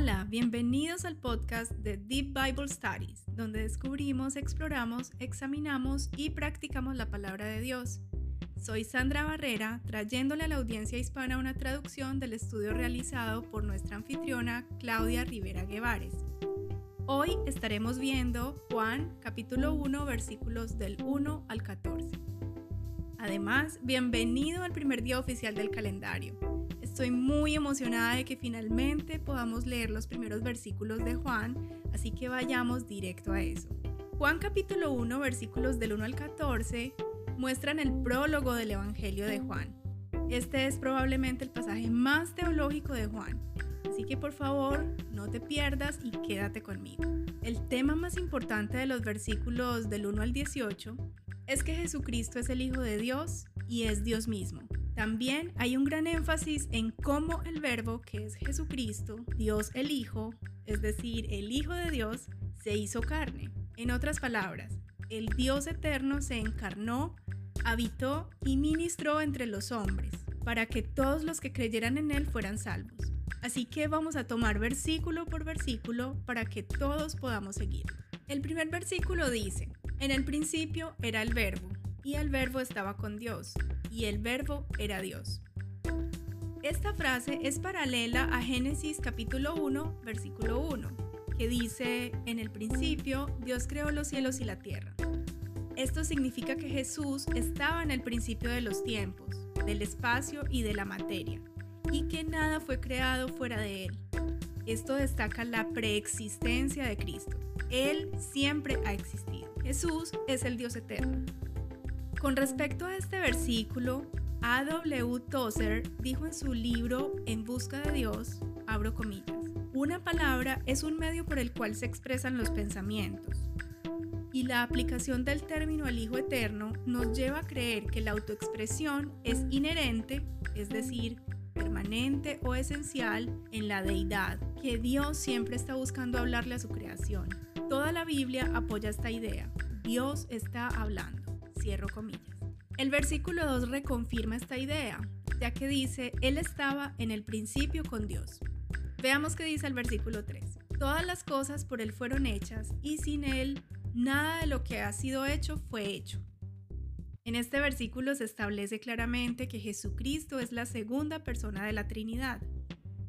Hola, bienvenidos al podcast de Deep Bible Studies, donde descubrimos, exploramos, examinamos y practicamos la palabra de Dios. Soy Sandra Barrera, trayéndole a la audiencia hispana una traducción del estudio realizado por nuestra anfitriona Claudia Rivera Guevares. Hoy estaremos viendo Juan capítulo 1 versículos del 1 al 14. Además, bienvenido al primer día oficial del calendario. Estoy muy emocionada de que finalmente podamos leer los primeros versículos de Juan, así que vayamos directo a eso. Juan capítulo 1 versículos del 1 al 14 muestran el prólogo del Evangelio de Juan. Este es probablemente el pasaje más teológico de Juan, así que por favor no te pierdas y quédate conmigo. El tema más importante de los versículos del 1 al 18 es que Jesucristo es el Hijo de Dios y es Dios mismo. También hay un gran énfasis en cómo el verbo, que es Jesucristo, Dios el Hijo, es decir, el Hijo de Dios, se hizo carne. En otras palabras, el Dios eterno se encarnó, habitó y ministró entre los hombres, para que todos los que creyeran en Él fueran salvos. Así que vamos a tomar versículo por versículo para que todos podamos seguir. El primer versículo dice, en el principio era el verbo, y el verbo estaba con Dios, y el verbo era Dios. Esta frase es paralela a Génesis capítulo 1, versículo 1, que dice, en el principio Dios creó los cielos y la tierra. Esto significa que Jesús estaba en el principio de los tiempos, del espacio y de la materia, y que nada fue creado fuera de Él. Esto destaca la preexistencia de Cristo. Él siempre ha existido. Jesús es el Dios eterno. Con respecto a este versículo, A.W. Tozer dijo en su libro En busca de Dios, abro comillas, una palabra es un medio por el cual se expresan los pensamientos. Y la aplicación del término al Hijo Eterno nos lleva a creer que la autoexpresión es inherente, es decir, permanente o esencial en la deidad, que Dios siempre está buscando hablarle a su creación. Toda la Biblia apoya esta idea. Dios está hablando. El versículo 2 reconfirma esta idea, ya que dice, Él estaba en el principio con Dios. Veamos qué dice el versículo 3. Todas las cosas por Él fueron hechas y sin Él nada de lo que ha sido hecho fue hecho. En este versículo se establece claramente que Jesucristo es la segunda persona de la Trinidad.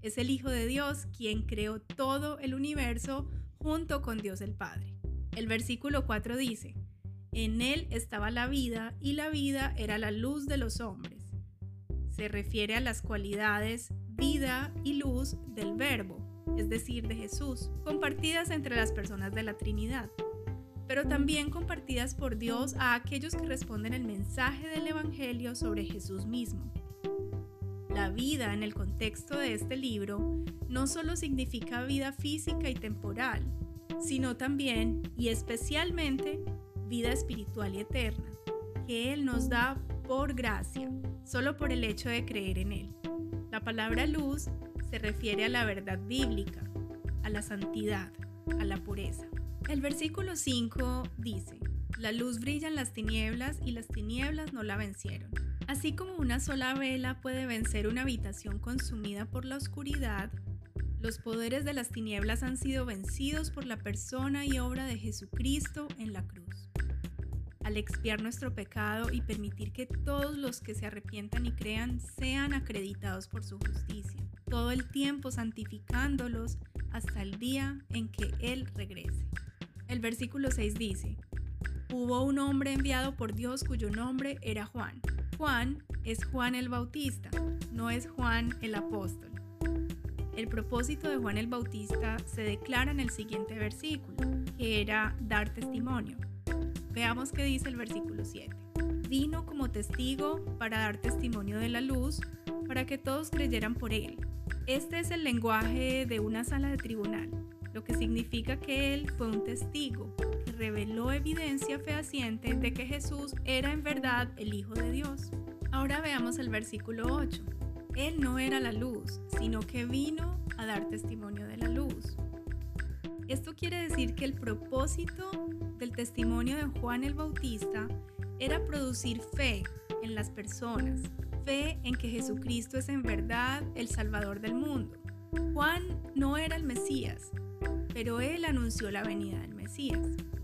Es el Hijo de Dios quien creó todo el universo junto con Dios el Padre. El versículo 4 dice, en él estaba la vida y la vida era la luz de los hombres. Se refiere a las cualidades vida y luz del verbo, es decir, de Jesús, compartidas entre las personas de la Trinidad, pero también compartidas por Dios a aquellos que responden el mensaje del Evangelio sobre Jesús mismo. La vida en el contexto de este libro no solo significa vida física y temporal, sino también y especialmente vida espiritual y eterna, que Él nos da por gracia, solo por el hecho de creer en Él. La palabra luz se refiere a la verdad bíblica, a la santidad, a la pureza. El versículo 5 dice, la luz brilla en las tinieblas y las tinieblas no la vencieron. Así como una sola vela puede vencer una habitación consumida por la oscuridad, los poderes de las tinieblas han sido vencidos por la persona y obra de Jesucristo en la cruz al expiar nuestro pecado y permitir que todos los que se arrepientan y crean sean acreditados por su justicia, todo el tiempo santificándolos hasta el día en que Él regrese. El versículo 6 dice, Hubo un hombre enviado por Dios cuyo nombre era Juan. Juan es Juan el Bautista, no es Juan el apóstol. El propósito de Juan el Bautista se declara en el siguiente versículo, que era dar testimonio. Veamos qué dice el versículo 7. Vino como testigo para dar testimonio de la luz, para que todos creyeran por él. Este es el lenguaje de una sala de tribunal, lo que significa que él fue un testigo que reveló evidencia fehaciente de que Jesús era en verdad el Hijo de Dios. Ahora veamos el versículo 8. Él no era la luz, sino que vino a dar testimonio de la luz. Esto quiere decir que el propósito del testimonio de Juan el Bautista era producir fe en las personas, fe en que Jesucristo es en verdad el Salvador del mundo, Juan no era el Mesías, pero él anunció la venida del Mesías.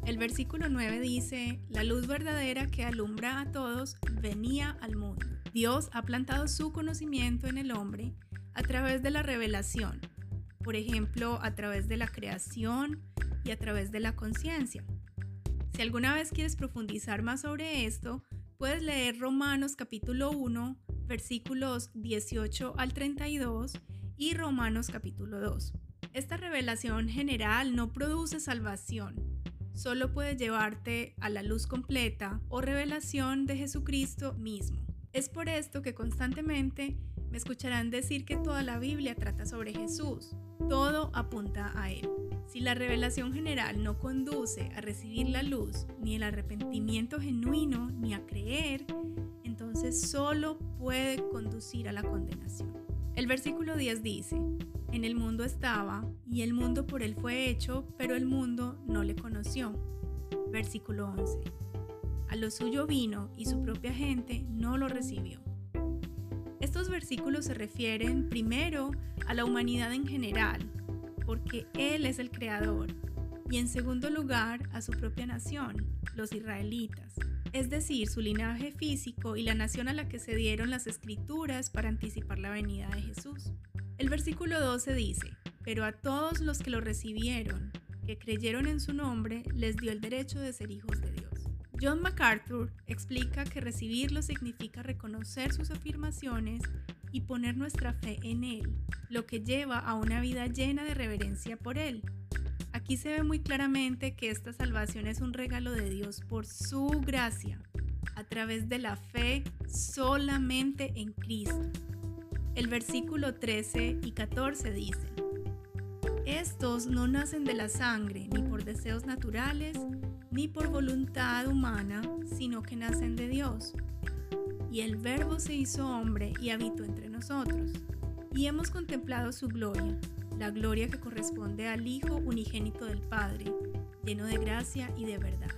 El versículo 9 dice, la luz verdadera que alumbra a todos venía al mundo. Dios ha plantado su conocimiento en el hombre a través de la revelación, por ejemplo, a través de la creación y a través de la conciencia. Si alguna vez quieres profundizar más sobre esto, puedes leer Romanos capítulo 1, versículos 18 al 32 y Romanos capítulo 2. Esta revelación general no produce salvación, solo puede llevarte a la luz completa o revelación de Jesucristo mismo. Es por esto que constantemente escucharán decir que toda la Biblia trata sobre Jesús. Todo apunta a Él. Si la revelación general no conduce a recibir la luz, ni el arrepentimiento genuino, ni a creer, entonces solo puede conducir a la condenación. El versículo 10 dice, en el mundo estaba, y el mundo por él fue hecho, pero el mundo no le conoció. Versículo 11. A lo suyo vino, y su propia gente no lo recibió. Estos versículos se refieren primero a la humanidad en general, porque Él es el creador, y en segundo lugar a su propia nación, los israelitas, es decir, su linaje físico y la nación a la que se dieron las escrituras para anticipar la venida de Jesús. El versículo 12 dice, pero a todos los que lo recibieron, que creyeron en su nombre, les dio el derecho de ser hijos de Dios. John MacArthur explica que recibirlo significa reconocer sus afirmaciones y poner nuestra fe en Él, lo que lleva a una vida llena de reverencia por Él. Aquí se ve muy claramente que esta salvación es un regalo de Dios por su gracia, a través de la fe solamente en Cristo. El versículo 13 y 14 dice, Estos no nacen de la sangre, ni por deseos naturales, ni por voluntad humana, sino que nacen de Dios. Y el Verbo se hizo hombre y habitó entre nosotros. Y hemos contemplado su gloria, la gloria que corresponde al Hijo unigénito del Padre, lleno de gracia y de verdad.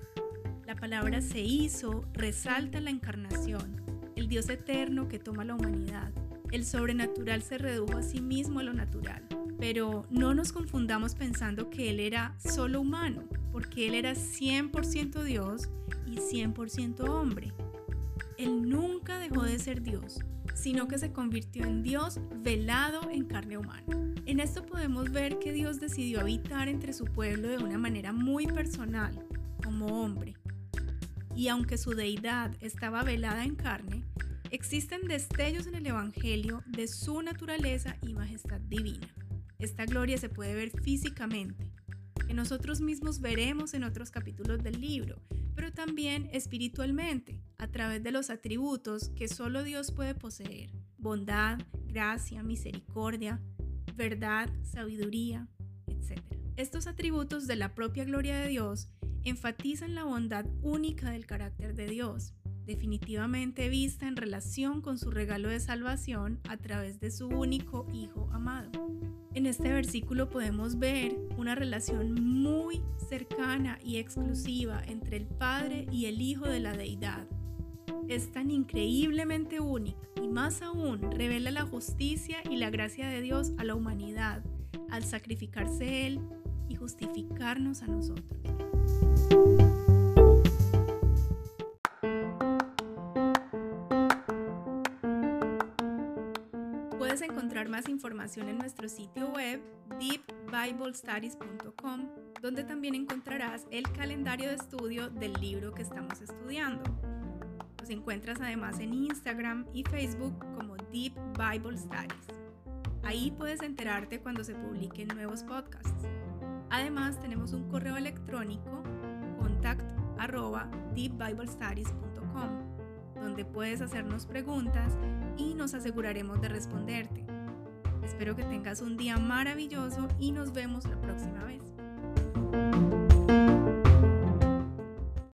La palabra se hizo resalta la encarnación, el Dios eterno que toma la humanidad el sobrenatural se redujo a sí mismo a lo natural. Pero no nos confundamos pensando que Él era solo humano, porque Él era 100% Dios y 100% hombre. Él nunca dejó de ser Dios, sino que se convirtió en Dios velado en carne humana. En esto podemos ver que Dios decidió habitar entre su pueblo de una manera muy personal, como hombre. Y aunque su deidad estaba velada en carne, Existen destellos en el Evangelio de su naturaleza y majestad divina. Esta gloria se puede ver físicamente, que nosotros mismos veremos en otros capítulos del libro, pero también espiritualmente, a través de los atributos que solo Dios puede poseer. Bondad, gracia, misericordia, verdad, sabiduría, etc. Estos atributos de la propia gloria de Dios enfatizan la bondad única del carácter de Dios definitivamente vista en relación con su regalo de salvación a través de su único Hijo amado. En este versículo podemos ver una relación muy cercana y exclusiva entre el Padre y el Hijo de la Deidad. Es tan increíblemente única y más aún revela la justicia y la gracia de Dios a la humanidad al sacrificarse Él y justificarnos a nosotros. Información en nuestro sitio web deepbiblestudies.com, donde también encontrarás el calendario de estudio del libro que estamos estudiando. Nos encuentras además en Instagram y Facebook como Deep Bible Studies. Ahí puedes enterarte cuando se publiquen nuevos podcasts. Además, tenemos un correo electrónico contact donde puedes hacernos preguntas y nos aseguraremos de responderte. Espero que tengas un día maravilloso y nos vemos la próxima vez.